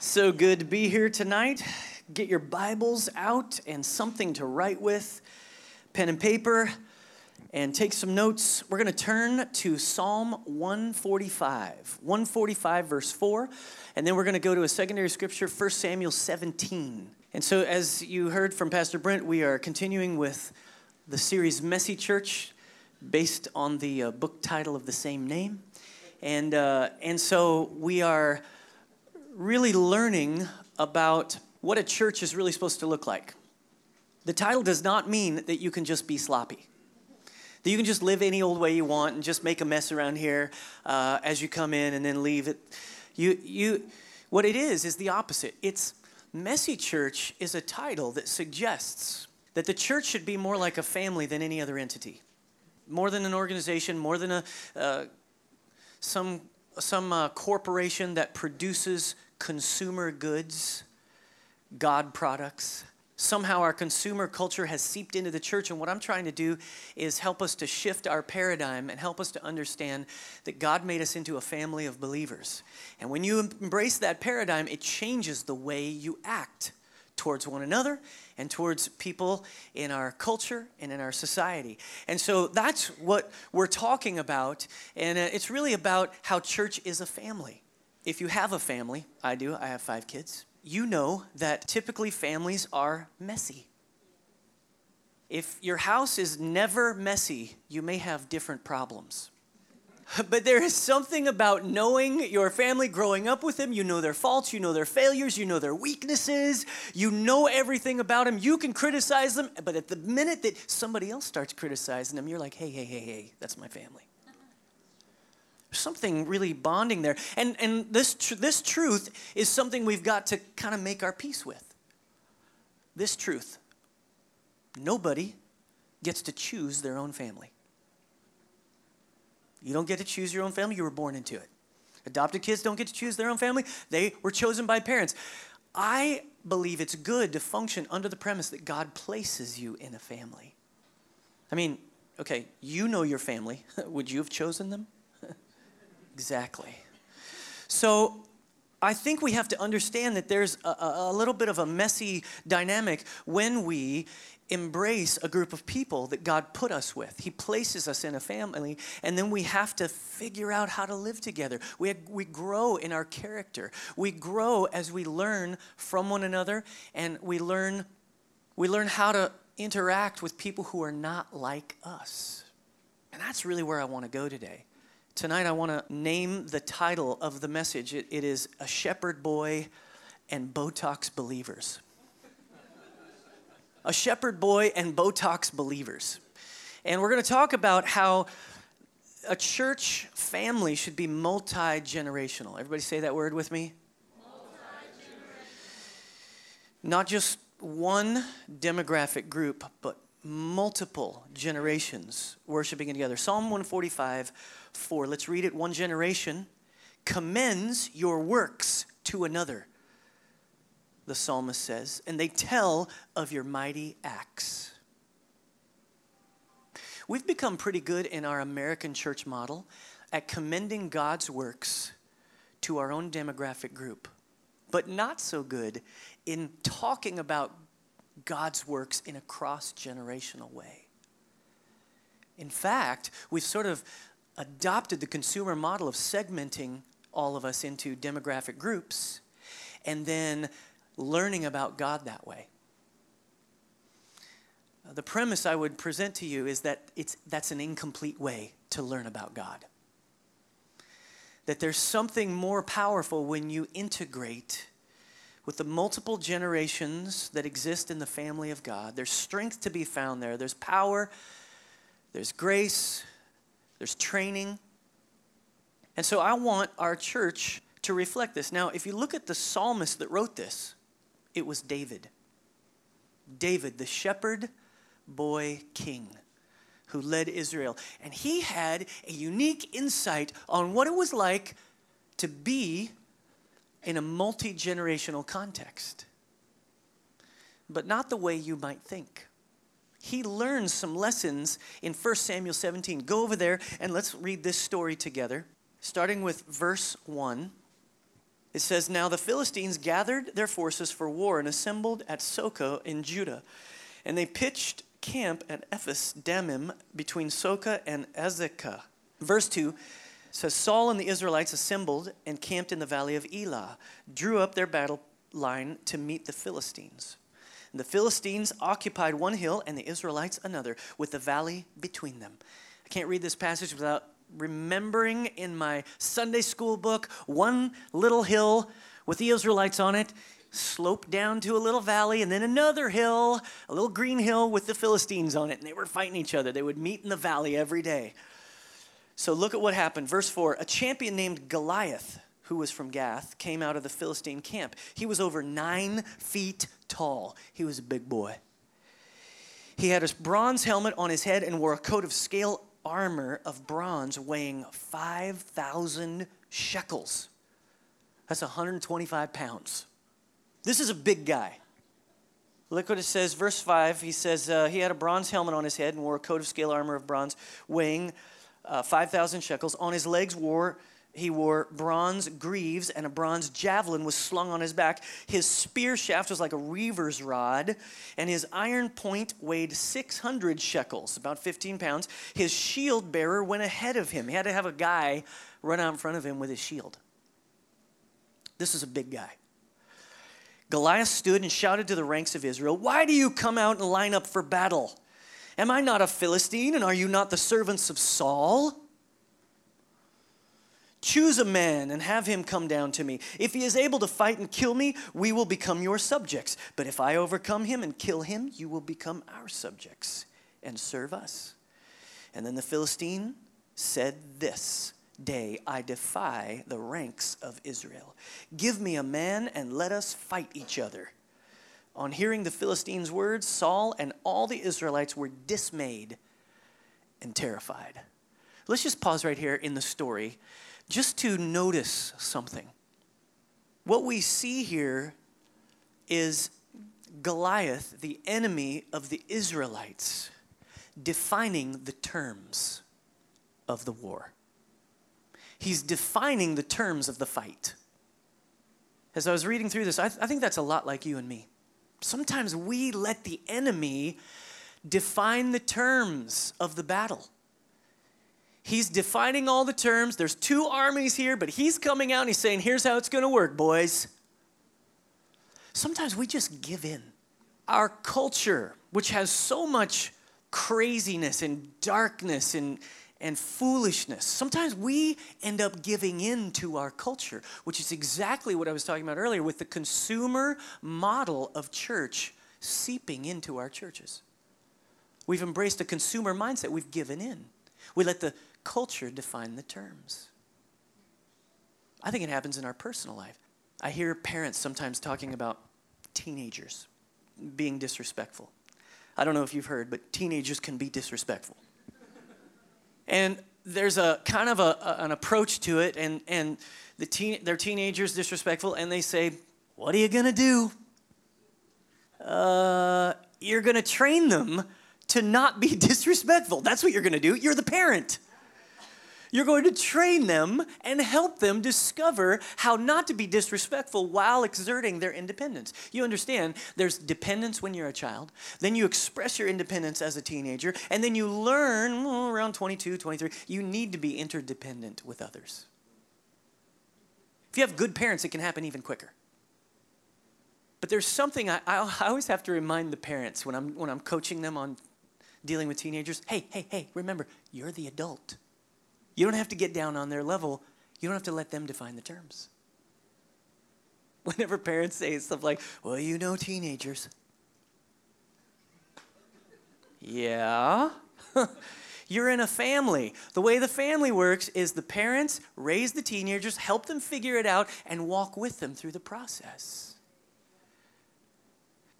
So good to be here tonight. Get your Bibles out and something to write with, pen and paper, and take some notes. We're going to turn to Psalm 145, 145, verse 4, and then we're going to go to a secondary scripture, 1 Samuel 17. And so, as you heard from Pastor Brent, we are continuing with the series Messy Church, based on the uh, book title of the same name. And, uh, and so, we are really learning about what a church is really supposed to look like. The title does not mean that you can just be sloppy, that you can just live any old way you want and just make a mess around here uh, as you come in and then leave it. You, you, what it is is the opposite. It's messy church is a title that suggests that the church should be more like a family than any other entity, more than an organization, more than a uh, some some uh, corporation that produces consumer goods, God products. Somehow our consumer culture has seeped into the church, and what I'm trying to do is help us to shift our paradigm and help us to understand that God made us into a family of believers. And when you embrace that paradigm, it changes the way you act towards one another and towards people in our culture and in our society. And so that's what we're talking about. And uh, it's really about how church is a family. If you have a family, I do, I have five kids, you know that typically families are messy. If your house is never messy, you may have different problems. But there is something about knowing your family, growing up with them. You know their faults, you know their failures, you know their weaknesses, you know everything about them. You can criticize them, but at the minute that somebody else starts criticizing them, you're like, hey, hey, hey, hey, that's my family. Something really bonding there. And, and this, tr- this truth is something we've got to kind of make our peace with. This truth nobody gets to choose their own family. You don't get to choose your own family, you were born into it. Adopted kids don't get to choose their own family, they were chosen by parents. I believe it's good to function under the premise that God places you in a family. I mean, okay, you know your family. Would you have chosen them? Exactly. So I think we have to understand that there's a, a, little bit of a messy dynamic when we embrace a group of people that God put us with. He places us in a family, and then we have to figure out how to live together. We, we grow in our character. We grow as we learn from one another, and we learn, we learn how to interact with people who are not like us. And that's really where I want to go today. Tonight, I want to name the title of the message. it, it is A Shepherd Boy and Botox Believers a shepherd boy and Botox believers. And we're going to talk about how a church family should be multi generational. Everybody say that word with me? Not just one demographic group, but multiple generations worshiping together. Psalm 145 4. Let's read it. One generation commends your works to another the psalmist says, and they tell of your mighty acts. We've become pretty good in our American church model at commending God's works to our own demographic group, but not so good in talking about God's works in a cross generational way. In fact, we've sort of adopted the consumer model of segmenting all of us into demographic groups and then learning about God that way. Uh, the premise I would present to you is that it's, that's an incomplete way to learn about God. That there's something more powerful when you integrate with the multiple generations that exist in the family of God. There's strength to be found there, there's power, there's grace, there's training. And so I want our church to reflect this. Now, if you look at the psalmist that wrote this, it was David. David, the shepherd boy king who led Israel. And he had a unique insight on what it was like to be in a multi generational context, but not the way you might think. He learns some lessons in 1 Samuel 17. Go over there and let's read this story together, starting with verse 1. It says, Now the Philistines gathered their forces for war and assembled at Socoh in Judah. And they pitched camp at Ephes Dammim between Socoh and Azekah. Verse 2 says, Saul and the Israelites assembled and camped in the valley of Elah, drew up their battle line to meet the Philistines. And the Philistines occupied one hill and the Israelites another, with the valley between them. I can't read this passage without remembering in my Sunday school book one little hill with the Israelites on it sloped down to a little valley and then another hill, a little green hill with the Philistines on it. And they were fighting each other. They would meet in the valley every day. So look at what happened. Verse 4 A champion named Goliath, who was from Gath, came out of the Philistine camp. He was over nine feet tall. He was a big boy. He had a bronze helmet on his head and wore a coat of scale armor of bronze weighing 5,000 shekels. That's 125 pounds. This is a big guy. Look what it says, verse 5. He says, uh, He had a bronze helmet on his head and wore a coat of scale armor of bronze weighing uh, 5,000 shekels. On his legs wore he wore bronze greaves and a bronze javelin was slung on his back. His spear shaft was like a weaver's rod, and his iron point weighed 600 shekels, about 15 pounds. His shield bearer went ahead of him. He had to have a guy run out in front of him with his shield. This is a big guy. Goliath stood and shouted to the ranks of Israel, Why do you come out and line up for battle? Am I not a Philistine, and are you not the servants of Saul? Choose a man and have him come down to me. If he is able to fight and kill me, we will become your subjects. But if I overcome him and kill him, you will become our subjects and serve us. And then the Philistine said this day, I defy the ranks of Israel. Give me a man and let us fight each other. On hearing the Philistines' words, Saul and all the Israelites were dismayed and terrified. Let's just pause right here in the story just to notice something. What we see here is Goliath, the enemy of the Israelites, defining the terms of the war. He's defining the terms of the fight. As I was reading through this, I, th- I think that's a lot like you and me. Sometimes we let the enemy define the terms of the battle. He's defining all the terms. There's two armies here, but he's coming out and he's saying, here's how it's going to work, boys. Sometimes we just give in. Our culture, which has so much craziness and darkness and, and foolishness, sometimes we end up giving in to our culture, which is exactly what I was talking about earlier with the consumer model of church seeping into our churches. We've embraced a consumer mindset, we've given in. We let the culture define the terms. I think it happens in our personal life. I hear parents sometimes talking about teenagers being disrespectful. I don't know if you've heard, but teenagers can be disrespectful. and there's a kind of a, an approach to it, and, and the teen, they're teenagers disrespectful, and they say, What are you gonna do? Uh, you're gonna train them to not be disrespectful. That's what you're gonna do. You're the parent. You're going to train them and help them discover how not to be disrespectful while exerting their independence. You understand, there's dependence when you're a child, then you express your independence as a teenager, and then you learn around 22, 23, you need to be interdependent with others. If you have good parents, it can happen even quicker. But there's something I, I always have to remind the parents when I'm, when I'm coaching them on dealing with teenagers hey, hey, hey, remember, you're the adult. You don't have to get down on their level. You don't have to let them define the terms. Whenever parents say stuff like, well, you know teenagers. Yeah. You're in a family. The way the family works is the parents raise the teenagers, help them figure it out, and walk with them through the process.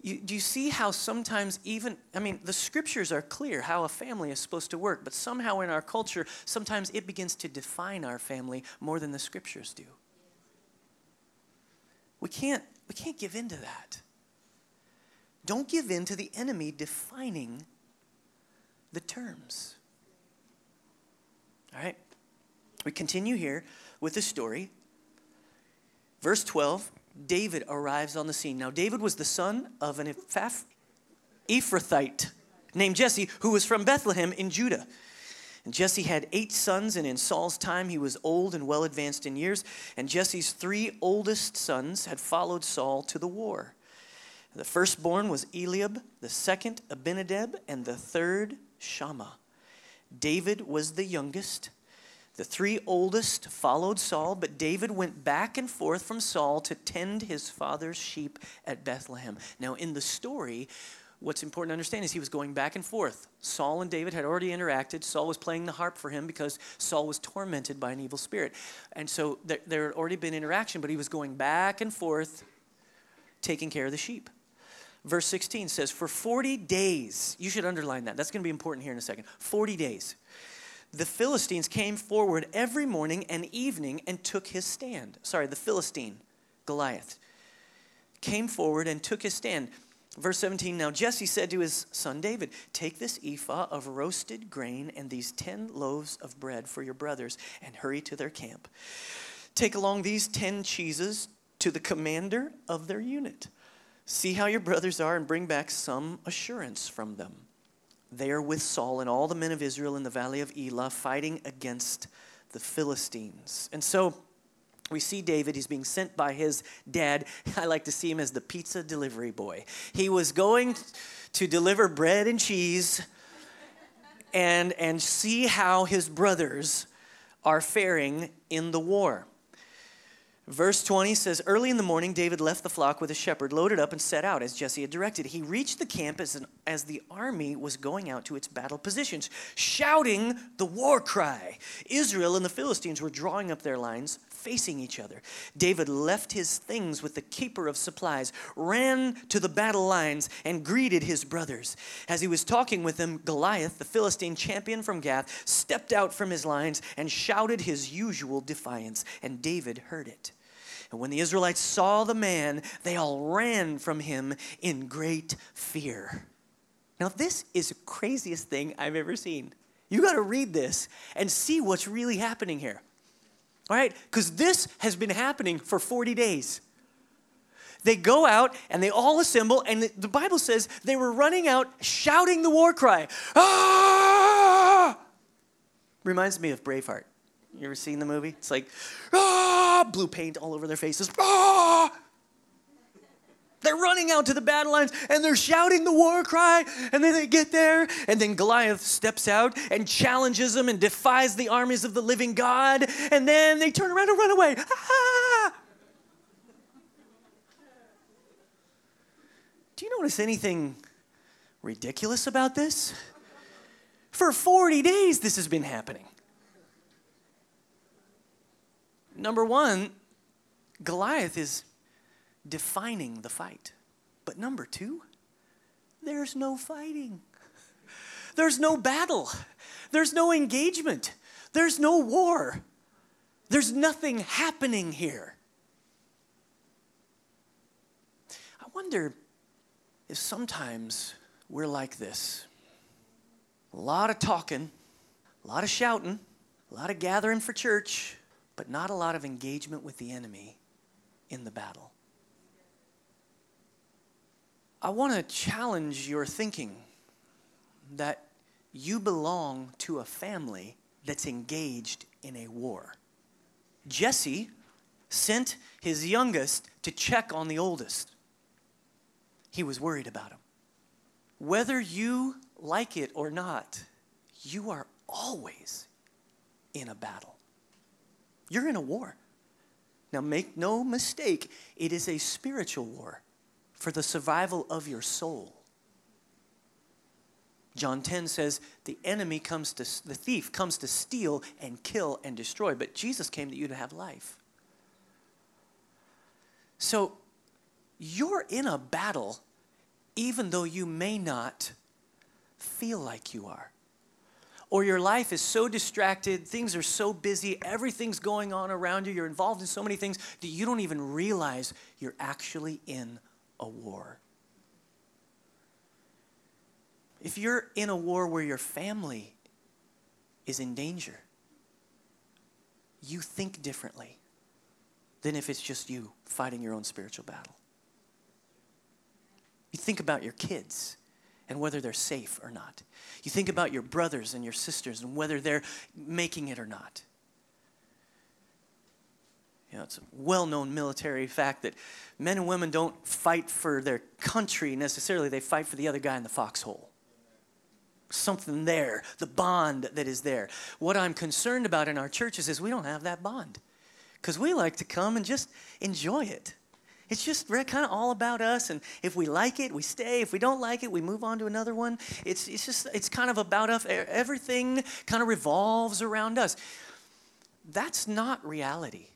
You, do you see how sometimes, even, I mean, the scriptures are clear how a family is supposed to work, but somehow in our culture, sometimes it begins to define our family more than the scriptures do. We can't, we can't give in to that. Don't give in to the enemy defining the terms. All right? We continue here with the story. Verse 12 David arrives on the scene. Now, David was the son of an Ephrath, Ephrathite named Jesse, who was from Bethlehem in Judah. And Jesse had eight sons, and in Saul's time he was old and well advanced in years. And Jesse's three oldest sons had followed Saul to the war. The firstborn was Eliab, the second Abinadab, and the third Shammah. David was the youngest. The three oldest followed Saul, but David went back and forth from Saul to tend his father's sheep at Bethlehem. Now, in the story, what's important to understand is he was going back and forth. Saul and David had already interacted. Saul was playing the harp for him because Saul was tormented by an evil spirit. And so there, there had already been interaction, but he was going back and forth taking care of the sheep. Verse 16 says, For 40 days, you should underline that. That's going to be important here in a second. 40 days the Philistines came forward every morning and evening and took his stand. Sorry, the Philistine, Goliath, came forward and took his stand. Verse 17 Now Jesse said to his son David, Take this ephah of roasted grain and these 10 loaves of bread for your brothers and hurry to their camp. Take along these 10 cheeses to the commander of their unit. See how your brothers are and bring back some assurance from them there with Saul and all the men of Israel in the valley of Elah fighting against the Philistines. And so we see David, he's being sent by his dad. I like to see him as the pizza delivery boy. He was going to deliver bread and cheese and, and see how his brothers are faring in the war. Verse 20 says, Early in the morning, David left the flock with a shepherd, loaded up, and set out as Jesse had directed. He reached the camp as, an, as the army was going out to its battle positions, shouting the war cry. Israel and the Philistines were drawing up their lines, facing each other. David left his things with the keeper of supplies, ran to the battle lines, and greeted his brothers. As he was talking with them, Goliath, the Philistine champion from Gath, stepped out from his lines and shouted his usual defiance, and David heard it. And when the Israelites saw the man, they all ran from him in great fear. Now, this is the craziest thing I've ever seen. You got to read this and see what's really happening here. All right? Because this has been happening for 40 days. They go out and they all assemble, and the Bible says they were running out shouting the war cry. Ah! Reminds me of Braveheart. You ever seen the movie? It's like, ah, blue paint all over their faces. Ah! They're running out to the battle lines and they're shouting the war cry. And then they get there, and then Goliath steps out and challenges them and defies the armies of the living God. And then they turn around and run away. Ah! Do you notice anything ridiculous about this? For 40 days, this has been happening. Number one, Goliath is defining the fight. But number two, there's no fighting. There's no battle. There's no engagement. There's no war. There's nothing happening here. I wonder if sometimes we're like this a lot of talking, a lot of shouting, a lot of gathering for church, but not a lot of engagement with the enemy in the battle. I want to challenge your thinking that you belong to a family that's engaged in a war. Jesse sent his youngest to check on the oldest. He was worried about him. Whether you like it or not, you are always in a battle. You're in a war. Now, make no mistake, it is a spiritual war for the survival of your soul. John 10 says, The enemy comes to, the thief comes to steal and kill and destroy, but Jesus came that you to have life. So, you're in a battle even though you may not feel like you are or your life is so distracted, things are so busy, everything's going on around you, you're involved in so many things that you don't even realize you're actually in a war. If you're in a war where your family is in danger, you think differently. than if it's just you fighting your own spiritual battle. You think about your kids and whether they're safe or not. You think about your brothers and your sisters and whether they're making it or not. You know, it's a well known military fact that men and women don't fight for their country necessarily, they fight for the other guy in the foxhole. Something there, the bond that is there. What I'm concerned about in our churches is we don't have that bond because we like to come and just enjoy it. It's just kind of all about us, and if we like it, we stay. If we don't like it, we move on to another one. It's, it's just, it's kind of about us. Everything kind of revolves around us. That's not reality.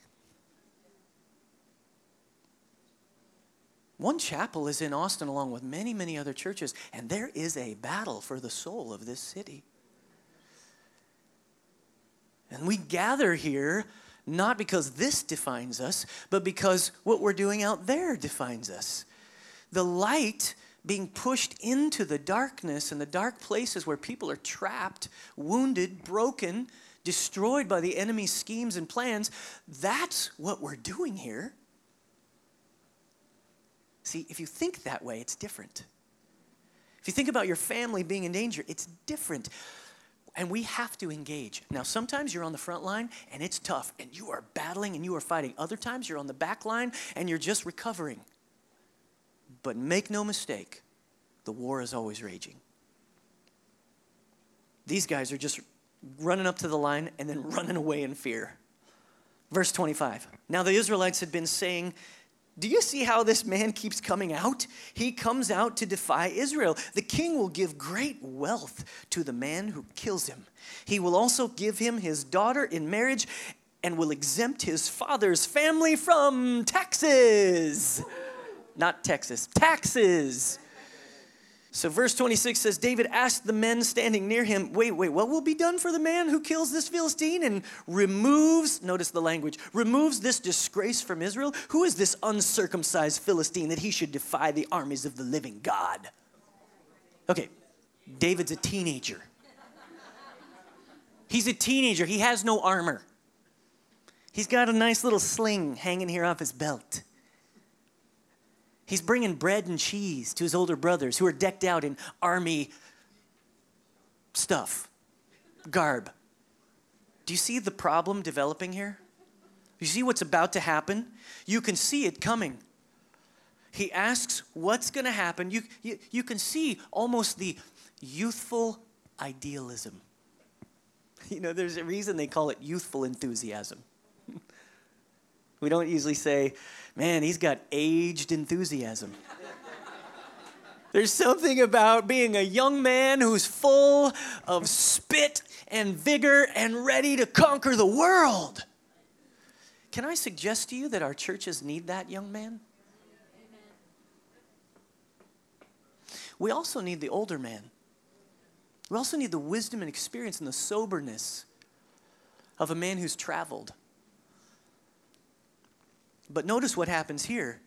One chapel is in Austin along with many, many other churches, and there is a battle for the soul of this city. And we gather here not because this defines us, but because what we're doing out there defines us. The light being pushed into the darkness and the dark places where people are trapped, wounded, broken, destroyed by the enemy's schemes and plans, that's what we're doing here. See, if you think that way, it's different. If you think about your family being in danger, it's different. And we have to engage. Now, sometimes you're on the front line and it's tough and you are battling and you are fighting. Other times you're on the back line and you're just recovering. But make no mistake, the war is always raging. These guys are just running up to the line and then running away in fear. Verse 25. Now the Israelites had been saying do you see how this man keeps coming out? He comes out to defy Israel. The king will give great wealth to the man who kills him. He will also give him his daughter in marriage and will exempt his father's family from taxes. Not Texas, taxes. So, verse 26 says David asked the men standing near him, Wait, wait, what will be done for the man who kills this Philistine and removes, notice the language, removes this disgrace from Israel? Who is this uncircumcised Philistine that he should defy the armies of the living God? Okay, David's a teenager. He's a teenager, he has no armor. He's got a nice little sling hanging here off his belt. He's bringing bread and cheese to his older brothers who are decked out in army stuff, garb. Do you see the problem developing here? You see what's about to happen? You can see it coming. He asks what's going to happen. You, you, you can see almost the youthful idealism. You know, there's a reason they call it youthful enthusiasm. we don't usually say, man, he's got aged enthusiasm. There's something about being a young man who's full of spit and vigor and ready to conquer the world. Can I suggest to you that our churches need that young man? We also need the older man. We also need the wisdom and experience and the soberness of a man who's traveled but notice what happens here.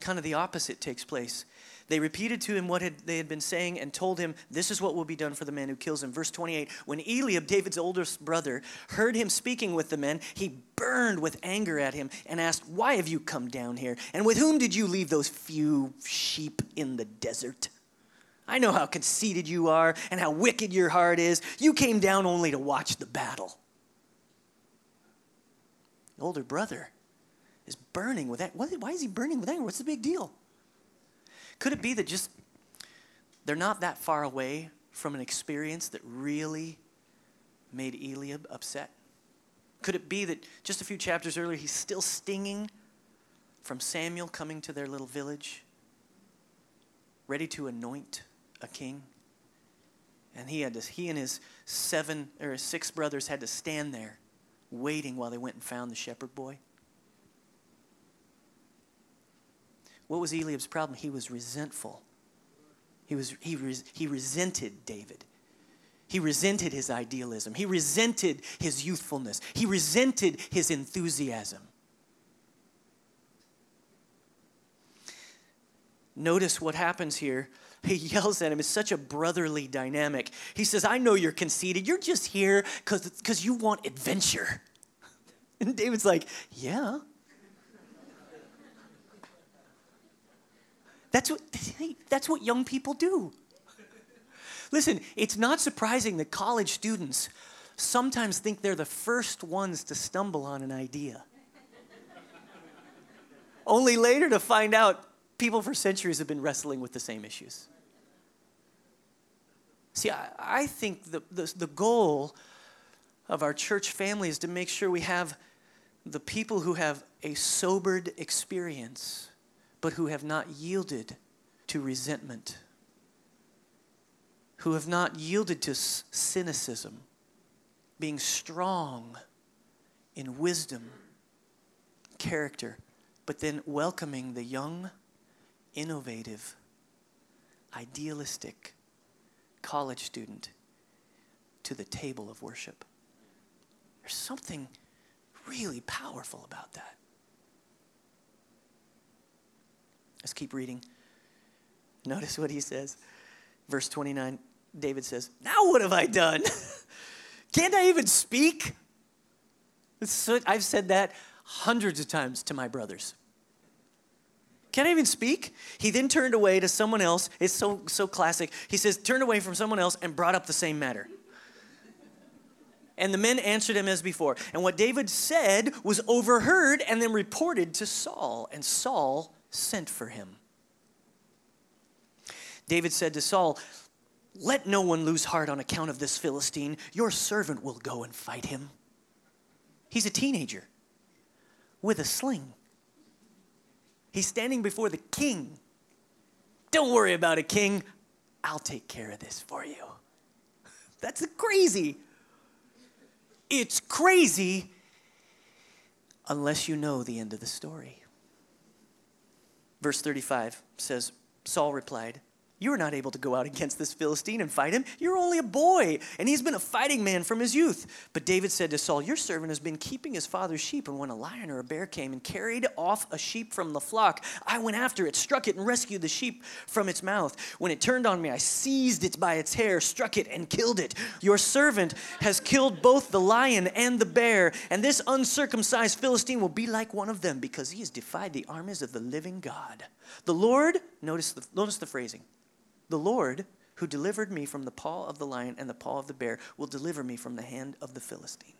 Kind of the opposite takes place. They repeated to him what had, they had been saying and told him, This is what will be done for the man who kills him. Verse 28 When Eliab, David's oldest brother, heard him speaking with the men, he burned with anger at him and asked, Why have you come down here? And with whom did you leave those few sheep in the desert? I know how conceited you are and how wicked your heart is. You came down only to watch the battle. The older brother is burning with anger. Why is he burning with anger? What's the big deal? Could it be that just they're not that far away from an experience that really made Eliab upset? Could it be that just a few chapters earlier he's still stinging from Samuel coming to their little village, ready to anoint a king? And he had to, he and his seven or his six brothers had to stand there waiting while they went and found the shepherd boy. What was Eliab's problem? He was resentful. He, was, he, res, he resented David. He resented his idealism. He resented his youthfulness. He resented his enthusiasm. Notice what happens here. He yells at him. It's such a brotherly dynamic. He says, I know you're conceited. You're just here because you want adventure. And David's like, Yeah, That's what, that's what young people do. Listen, it's not surprising that college students sometimes think they're the first ones to stumble on an idea. Only later to find out people for centuries have been wrestling with the same issues. See, I, I think the, the, the goal of our church family is to make sure we have the people who have a sobered experience, but who have not yielded to resentment, who have not yielded to cynicism, being strong in wisdom, character, but then welcoming the young, innovative, idealistic college student to the table of worship. There's something really powerful about that. Let's keep reading. Notice what he says. Verse 29, David says, Now what have I done? Can't I even speak? So, I've said that hundreds of times to my brothers. Can't I even speak? He then turned away to someone else. It's so, so classic. He says, turned away from someone else and brought up the same matter. And the men answered him as before. And what David said was overheard and then reported to Saul. And Saul sent for him. David said to Saul, Let no one lose heart on account of this Philistine. Your servant will go and fight him. He's a teenager with a sling. He's standing before the king. Don't worry about it, king. I'll take care of this for you. That's crazy. It's crazy unless you know the end of the story. Verse 35 says Saul replied, you are not able to go out against this Philistine and fight him. You're only a boy, and he's been a fighting man from his youth. But David said to Saul, Your servant has been keeping his father's sheep, and when a lion or a bear came and carried off a sheep from the flock, I went after it, struck it, and rescued the sheep from its mouth. When it turned on me, I seized it by its hair, struck it, and killed it. Your servant has killed both the lion and the bear, and this uncircumcised Philistine will be like one of them because he has defied the armies of the living God. The Lord, notice the, notice the phrasing. The Lord, who delivered me from the paw of the lion and the paw of the bear, will deliver me from the hand of the Philistine.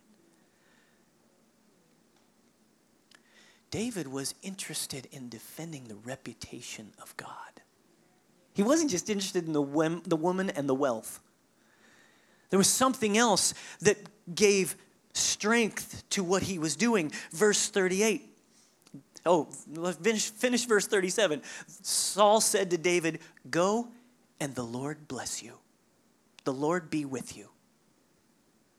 David was interested in defending the reputation of God. He wasn't just interested in the, wem- the woman and the wealth. There was something else that gave strength to what he was doing. Verse 38. Oh, finish, finish verse 37. Saul said to David, Go and the Lord bless you. The Lord be with you.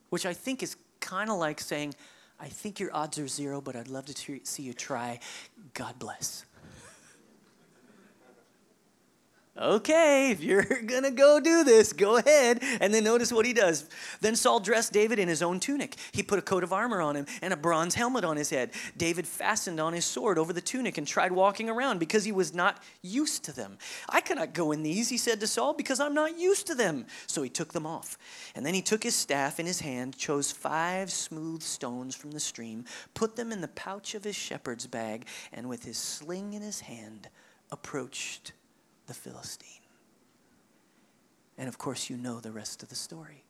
Which I think is kind of like saying, I think your odds are zero, but I'd love to see you try. God bless. Okay, if you're going to go do this, go ahead. And then notice what he does. Then Saul dressed David in his own tunic. He put a coat of armor on him and a bronze helmet on his head. David fastened on his sword over the tunic and tried walking around because he was not used to them. I cannot go in these, he said to Saul, because I'm not used to them. So he took them off. And then he took his staff in his hand, chose five smooth stones from the stream, put them in the pouch of his shepherd's bag, and with his sling in his hand, approached the Philistine. And of course, you know the rest of the story.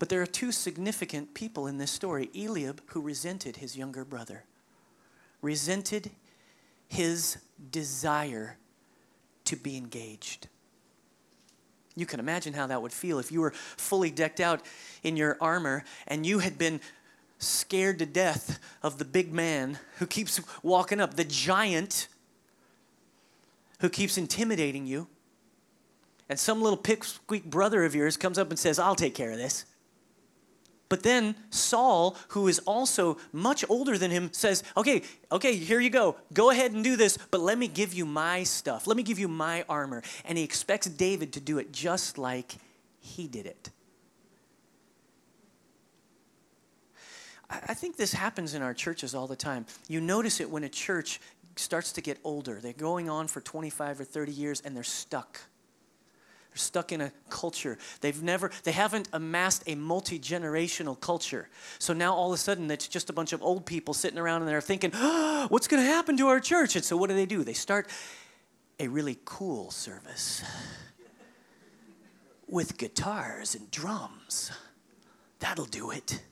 But there are two significant people in this story Eliab, who resented his younger brother, resented his desire to be engaged. You can imagine how that would feel if you were fully decked out in your armor and you had been scared to death of the big man who keeps walking up, the giant who keeps intimidating you, and some little picksqueak brother of yours comes up and says, I'll take care of this. But then Saul, who is also much older than him, says, Okay, okay, here you go. Go ahead and do this, but let me give you my stuff. Let me give you my armor. And he expects David to do it just like he did it. I think this happens in our churches all the time. You notice it when a church starts to get older. They're going on for 25 or 30 years and they're stuck. They're stuck in a culture. They've never, they haven't amassed a multi generational culture. So now all of a sudden it's just a bunch of old people sitting around and they're thinking, oh, what's going to happen to our church? And so what do they do? They start a really cool service with guitars and drums. That'll do it.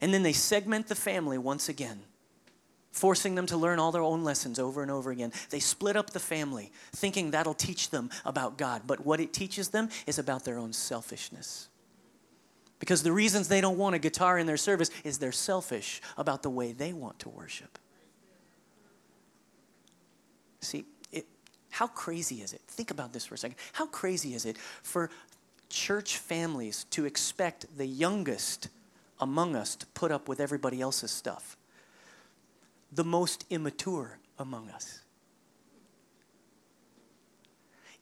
And then they segment the family once again forcing them to learn all their own lessons over and over again. They split up the family, thinking that'll teach them about God. But what it teaches them is about their own selfishness. Because the reasons they don't want a guitar in their service is they're selfish about the way they want to worship. See, it, how crazy is it? Think about this for a second. How crazy is it for church families to expect the youngest among us to put up with everybody else's stuff? The most immature among us.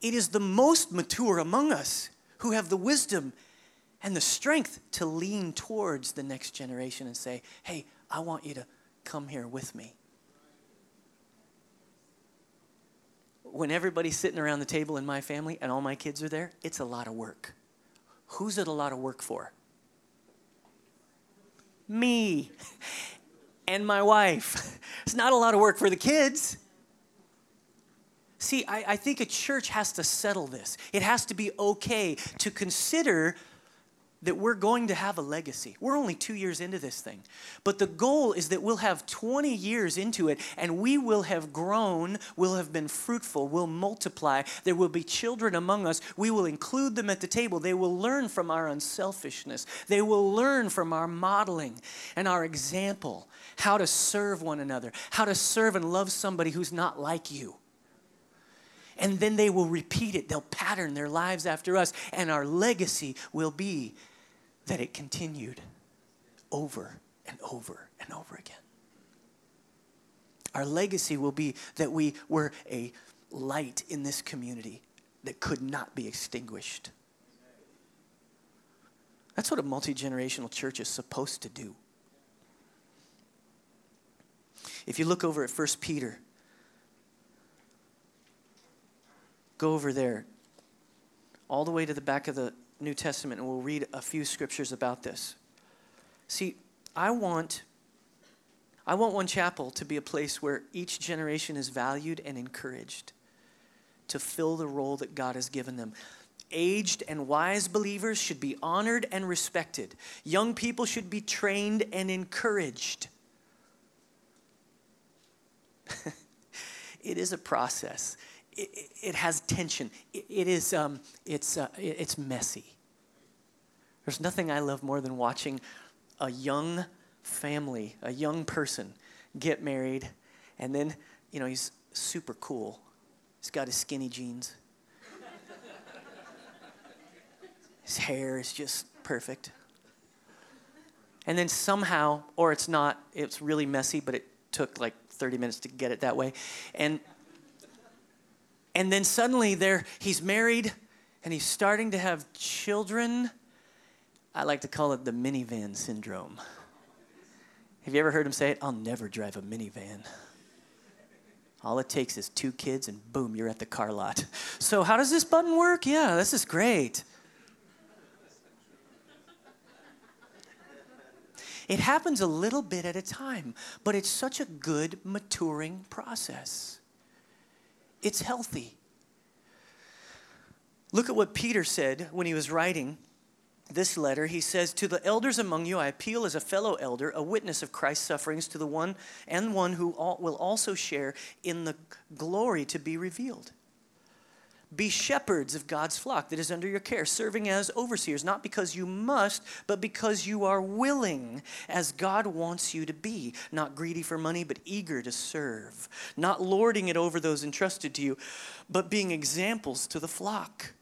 It is the most mature among us who have the wisdom and the strength to lean towards the next generation and say, hey, I want you to come here with me. When everybody's sitting around the table in my family and all my kids are there, it's a lot of work. Who's it a lot of work for? Me and my wife. It's not a lot of work for the kids. See, I, I, think a church has to settle this. It has to be okay to consider that we're going to have a legacy. We're only two years into this thing. But the goal is that we'll have 20 years into it and we will have grown, we'll have been fruitful, we'll multiply. There will be children among us. We will include them at the table. They will learn from our unselfishness, they will learn from our modeling and our example how to serve one another, how to serve and love somebody who's not like you and then they will repeat it. They'll pattern their lives after us, and our legacy will be that it continued over and over and over again. Our legacy will be that we were a light in this community that could not be extinguished. That's what a multi generational church is supposed to do. If you look over at 1 Peter Go over there, all the way to the back of the New Testament, and we'll read a few scriptures about this. See, I want I want one chapel to be a place where each generation is valued and encouraged to fill the role that God has given them. Aged and wise believers should be honored and respected. Young people should be trained and encouraged. it is a process it, it has tension. it, it is, um, it's, uh, it, it's messy. There's nothing I love more than watching a young family, a young person get married, and then, you know, he's super cool. He's got his skinny jeans. his hair is just perfect. And then somehow, or it's not, it's really messy, but it took like 30 minutes to get it that way. And and then suddenly there he's married and he's starting to have children. I like to call it the minivan syndrome. Have you ever heard him say it? I'll never drive a minivan. All it takes is two kids, and boom, you're at the car lot. So, how does this button work? Yeah, this is great. It happens a little bit at a time, but it's such a good maturing process it's healthy. Look at what Peter said when he was writing this letter. He says, To the elders among you, I appeal as a fellow elder, a witness of Christ's sufferings, to the one and one who will also share in the glory to be revealed. Be shepherds of God's flock that is under your care, serving as overseers, not because you must, but because you are willing, as God wants you to be, not greedy for money, but eager to serve, not lording it over those entrusted to you, but being examples to the flock.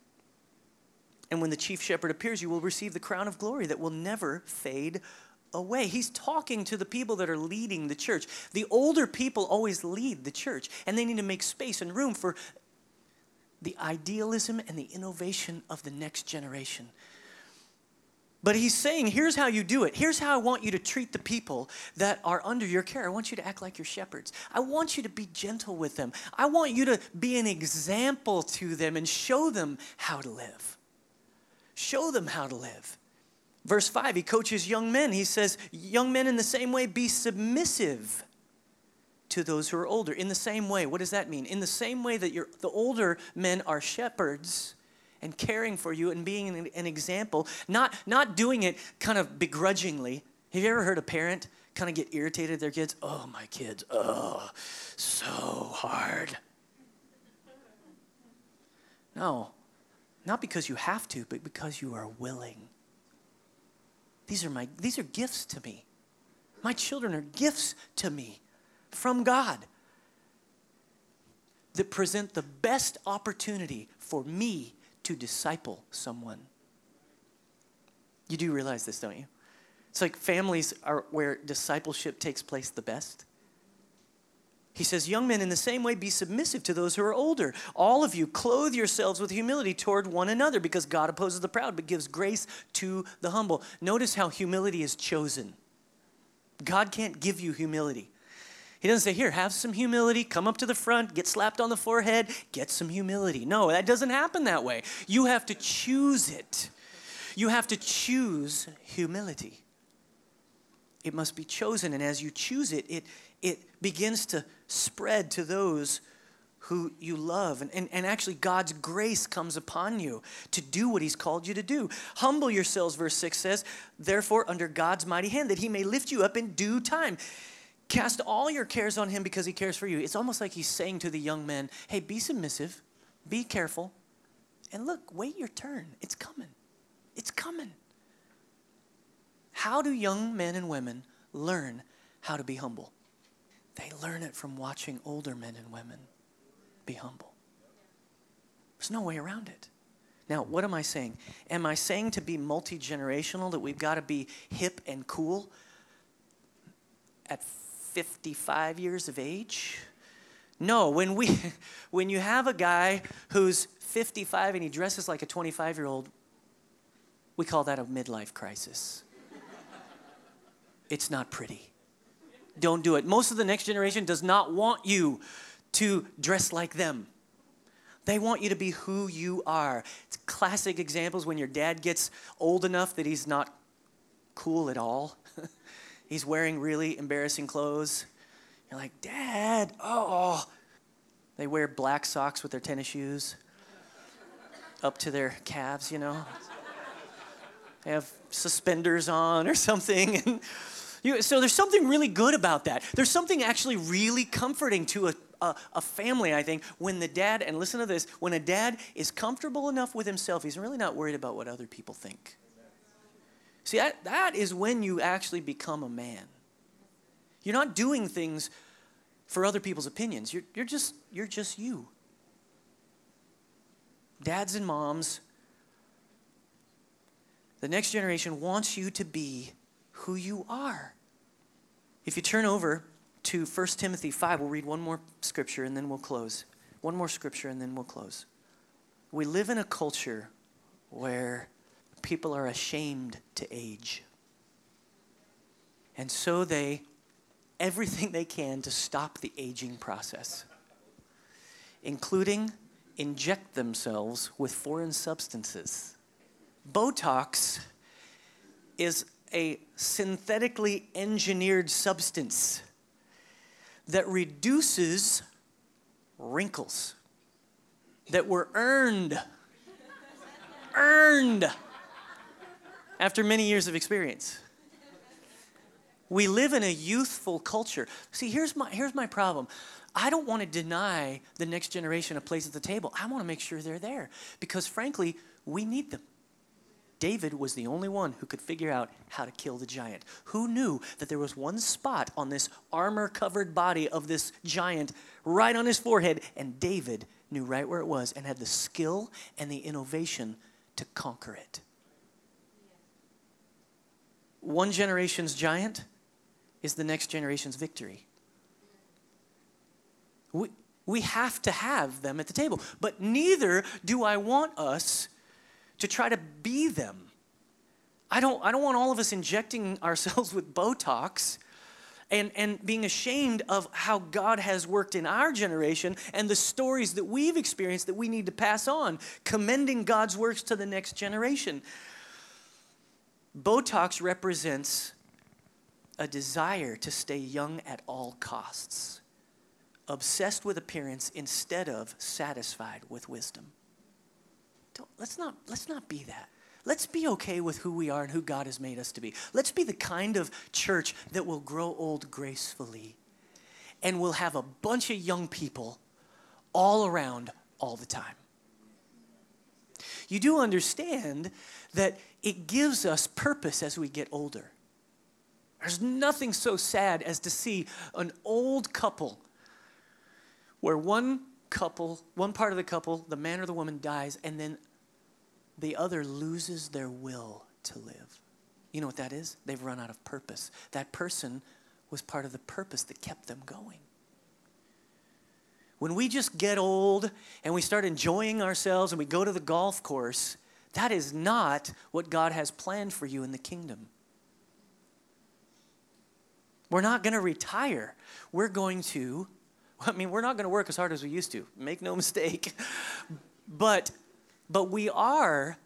And when the chief shepherd appears, you will receive the crown of glory that will never fade away. He's talking to the people that are leading the church. The older people always lead the church, and they need to make space and room for the idealism and the innovation of the next generation. But he's saying, here's how you do it. Here's how I want you to treat the people that are under your care. I want you to act like your shepherds. I want you to be gentle with them. I want you to be an example to them and show them how to live. Show them how to live. Verse 5, he coaches young men. He says, Young men, in the same way, be submissive to those who are older. In the same way, what does that mean? In the same way that the older men are shepherds and caring for you and being an, an example, not, not doing it kind of begrudgingly. Have you ever heard a parent kind of get irritated at their kids? Oh, my kids, oh, so hard. No, not because you have to, but because you are willing. These are, my, these are gifts to me. My children are gifts to me from God that present the best opportunity for me to disciple someone. You do realize this, don't you? It's like families are where discipleship takes place the best. He says, Young men, in the same way, be submissive to those who are older. All of you, clothe yourselves with humility toward one another, because God opposes the proud, but gives grace to the humble. Notice how humility is chosen. God can't give you humility. He doesn't say, Here, have some humility, come up to the front, get slapped on the forehead, get some humility. No, that doesn't happen that way. You have to choose it. You have to choose humility. It must be chosen, and as you choose it, it, it begins to spread to those who you love. And, and, and actually, God's grace comes upon you to do what He's called you to do. Humble yourselves, verse 6 says, therefore, under God's mighty hand, that He may lift you up in due time. Cast all your cares on him because he cares for you. It's almost like he's saying to the young men, hey, be submissive, be careful, and look, wait your turn. It's coming. It's coming. How do young men and women learn how to be humble? They learn it from watching older men and women be humble. There's no way around it. Now, what am I saying? Am I saying to be multi generational that we've got to be hip and cool at 55 years of age? No, when, we, when you have a guy who's 55 and he dresses like a 25 year old, we call that a midlife crisis. it's not pretty. Don't do it. Most of the next generation does not want you to dress like them. They want you to be who you are. It's classic examples when your dad gets old enough that he's not cool at all. He's wearing really embarrassing clothes. You're like, Dad, oh. They wear black socks with their tennis shoes up to their calves, you know. They have suspenders on or something. And you, so there's something really good about that. There's something actually really comforting to a, a, a, family, I think, when the dad, and listen to this, when a dad is comfortable enough with himself, he's really not worried about what other people think. See, that, that is when you actually become a man. You're not doing things for other people's opinions. You're, you're, just, you're just you. Dads and moms, the next generation wants you to be who you are. If you turn over to 1 Timothy 5, we'll read one more scripture and then we'll close. One more scripture and then we'll close. We live in a culture where people are ashamed to age. And so they, everything they can to stop the aging process, including inject themselves with foreign substances. Botox is a synthetically engineered substance that reduces wrinkles that were earned. earned after many years of experience. We live in a youthful culture. See, here's my, here's my problem. I don't want to deny the next generation a place at the table. I want to make sure they're there because, frankly, we need them. David was the only one who could figure out how to kill the giant. Who knew that there was one spot on this armor covered body of this giant right on his forehead, and David knew right where it was and had the skill and the innovation to conquer it? One generation's giant is the next generation's victory. We, we have to have them at the table, but neither do I want us to try to be them. I don't, I don't want all of us injecting ourselves with Botox and, and being ashamed of how God has worked in our generation and the stories that we've experienced that we need to pass on, commending God's works to the next generation. Botox represents a desire to stay young at all costs, obsessed with appearance instead of satisfied with wisdom. Don't, let's, not, let's not be that. Let's be okay with who we are and who God has made us to be. Let's be the kind of church that will grow old gracefully and will have a bunch of young people all around all the time. You do understand that it gives us purpose as we get older. There's nothing so sad as to see an old couple where one couple, one part of the couple, the man or the woman dies, and then the other loses their will to live. You know what that is? They've run out of purpose. That person was part of the purpose that kept them going. When we just get old and we start enjoying ourselves and we go to the golf course, that is not what God has planned for you in the kingdom. We're not going to retire. We're going to, I mean, we're not going to work as hard as we used to. Make no mistake. But but we are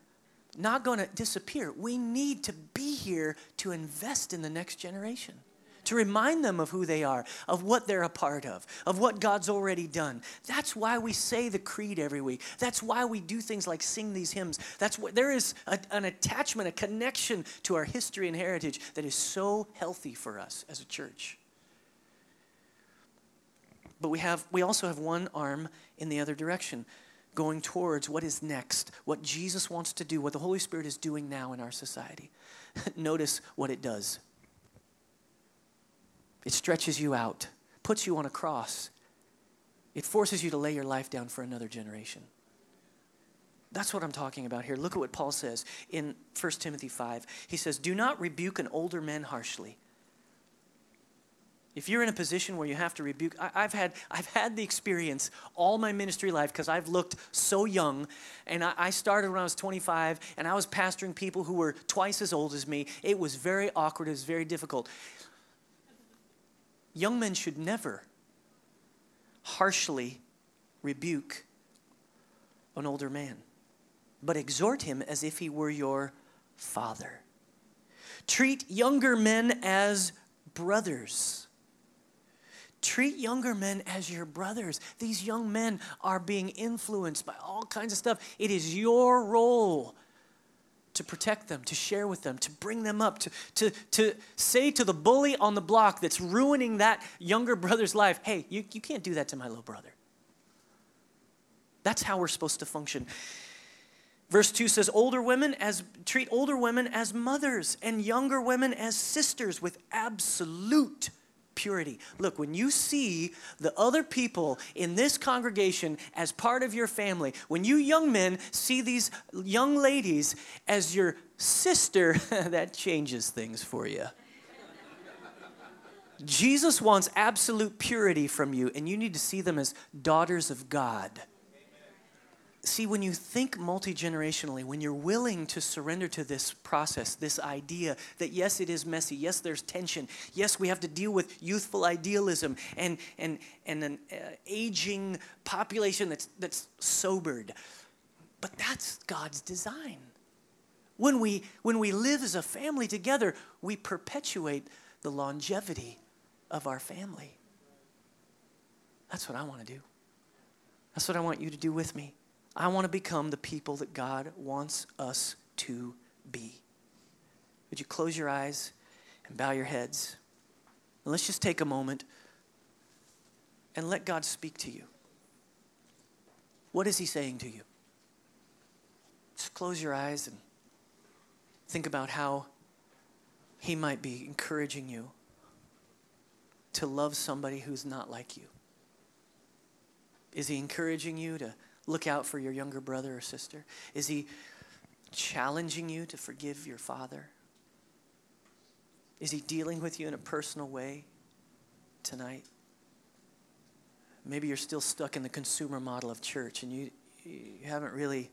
not going to disappear. We need to be here to invest in the next generation, to remind them of who they are, of what they're a part of, of what God's already done. That's why we say the creed every week. That's why we do things like sing these hymns. That's what there is a, an attachment, a connection to our history and heritage that is so healthy for us as a church. But we have we also have one arm in the other direction going towards what is next, what Jesus wants to do, what the Holy Spirit is doing now in our society. Notice what it does it stretches you out, puts you on a cross, it forces you to lay your life down for another generation. That's what I'm talking about here. Look at what Paul says in 1 Timothy 5. He says, Do not rebuke an older man harshly if you're in a position where you have to rebuke, I, have had, I've had the experience all my ministry life because I've looked so young. And I, I started when I was 25 and I was pastoring people who were twice as old as me. It was very awkward, it was very difficult. Young men should never harshly rebuke an older man, but exhort him as if he were your father. Treat younger men as brothers Treat younger men as your brothers. These young men are being influenced by all kinds of stuff. It is your role to protect them, to share with them, to bring them up, to, to, to say to the bully on the block that's ruining that younger brother's life, hey, you, you can't do that to my little brother. That's how we're supposed to function. Verse 2 says, older women as treat older women as mothers and younger women as sisters with absolute purity. Look, when you see the other people in this congregation as part of your family, when you young men see these young ladies as your sister, that changes things for you. Jesus wants absolute purity from you, and you need to see them as daughters of God see, when you think multi generationally, when you're willing to surrender to this process, this idea that yes, it is messy, yes, there's tension, yes, we have to deal with youthful idealism and, and, and an uh, aging population that's, that's sobered. But that's God's design. When we, when we live as a family together, we perpetuate the longevity of our family. That's what I want to do. That's what I want you to do with me. I want to become the people that God wants us to be. Would you close your eyes and bow your heads? And let's just take a moment and let God speak to you. What is He saying to you? Just close your eyes and think about how He might be encouraging you to love somebody who's not like you. Is He encouraging you to Look out for your younger brother or sister. Is he challenging you to forgive your father? Is he dealing with you in a personal way tonight? Maybe you're still stuck in the consumer model of church and you, you haven't really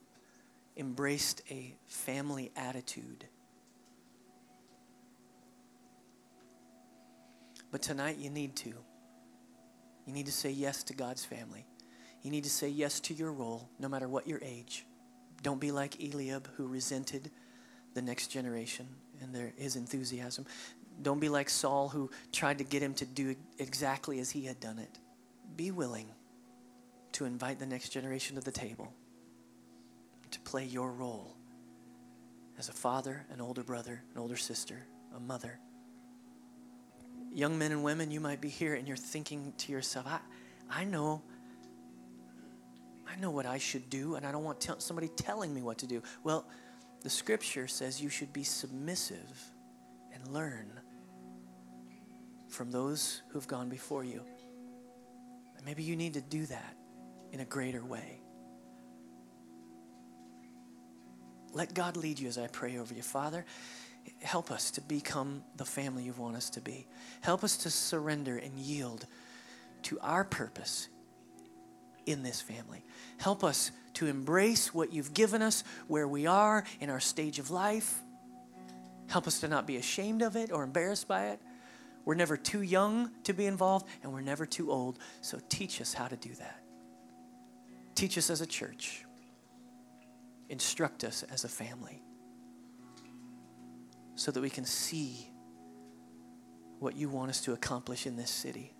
embraced a family attitude. But tonight you need to. You need to say yes to God's family. You need to say yes to your role, no matter what your age. Don't be like Eliab, who resented the next generation and their, his enthusiasm. Don't be like Saul, who tried to get him to do exactly as he had done it. Be willing to invite the next generation to the table, to play your role as a father, an older brother, an older sister, a mother. Young men and women, you might be here and you're thinking to yourself, I, I know. I know what I should do, and I don't want t- somebody telling me what to do. Well, the scripture says you should be submissive and learn from those who've gone before you. And maybe you need to do that in a greater way. Let God lead you as I pray over you. Father, help us to become the family you want us to be. Help us to surrender and yield to our purpose in this family. Help us to embrace what you've given us where we are in our stage of life. Help us to not be ashamed of it or embarrassed by it. We're never too young to be involved, and we're never too old. So teach us how to do that. Teach us as a church. Instruct us as a family so that we can see what you want us to accomplish in this city.